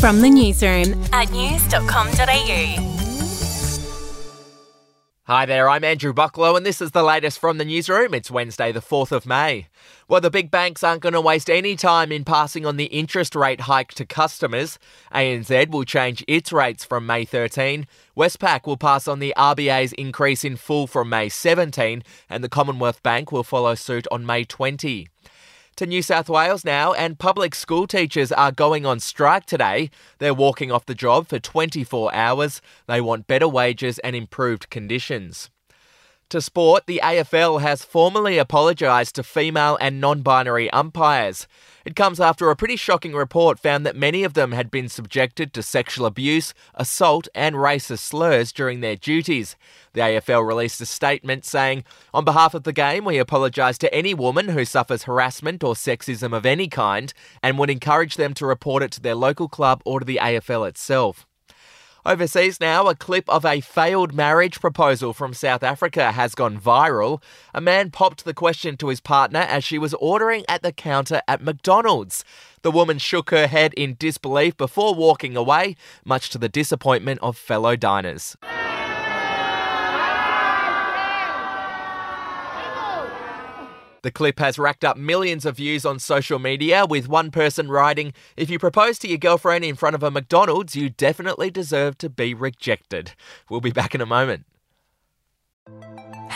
From the newsroom at news.com.au. Hi there, I'm Andrew Bucklow, and this is the latest from the newsroom. It's Wednesday, the 4th of May. Well, the big banks aren't going to waste any time in passing on the interest rate hike to customers. ANZ will change its rates from May 13. Westpac will pass on the RBA's increase in full from May 17, and the Commonwealth Bank will follow suit on May 20 to New South Wales now, and public school teachers are going on strike today. They're walking off the job for 24 hours. They want better wages and improved conditions. To sport, the AFL has formally apologised to female and non binary umpires. It comes after a pretty shocking report found that many of them had been subjected to sexual abuse, assault, and racist slurs during their duties. The AFL released a statement saying, On behalf of the game, we apologise to any woman who suffers harassment or sexism of any kind and would encourage them to report it to their local club or to the AFL itself. Overseas now, a clip of a failed marriage proposal from South Africa has gone viral. A man popped the question to his partner as she was ordering at the counter at McDonald's. The woman shook her head in disbelief before walking away, much to the disappointment of fellow diners. The clip has racked up millions of views on social media, with one person writing, If you propose to your girlfriend in front of a McDonald's, you definitely deserve to be rejected. We'll be back in a moment.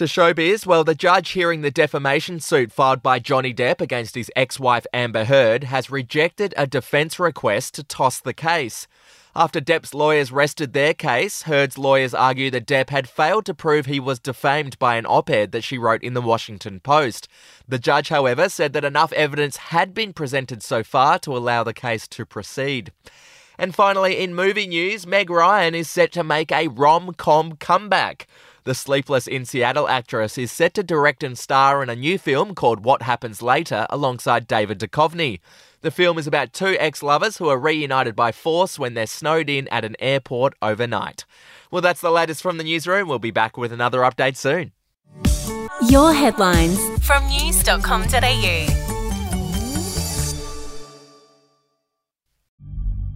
To showbiz, well, the judge hearing the defamation suit filed by Johnny Depp against his ex wife Amber Heard has rejected a defence request to toss the case. After Depp's lawyers rested their case, Heard's lawyers argue that Depp had failed to prove he was defamed by an op ed that she wrote in the Washington Post. The judge, however, said that enough evidence had been presented so far to allow the case to proceed. And finally, in movie news, Meg Ryan is set to make a rom com comeback. The Sleepless in Seattle actress is set to direct and star in a new film called What Happens Later alongside David Duchovny. The film is about two ex lovers who are reunited by force when they're snowed in at an airport overnight. Well, that's the latest from the newsroom. We'll be back with another update soon. Your headlines from news.com.au.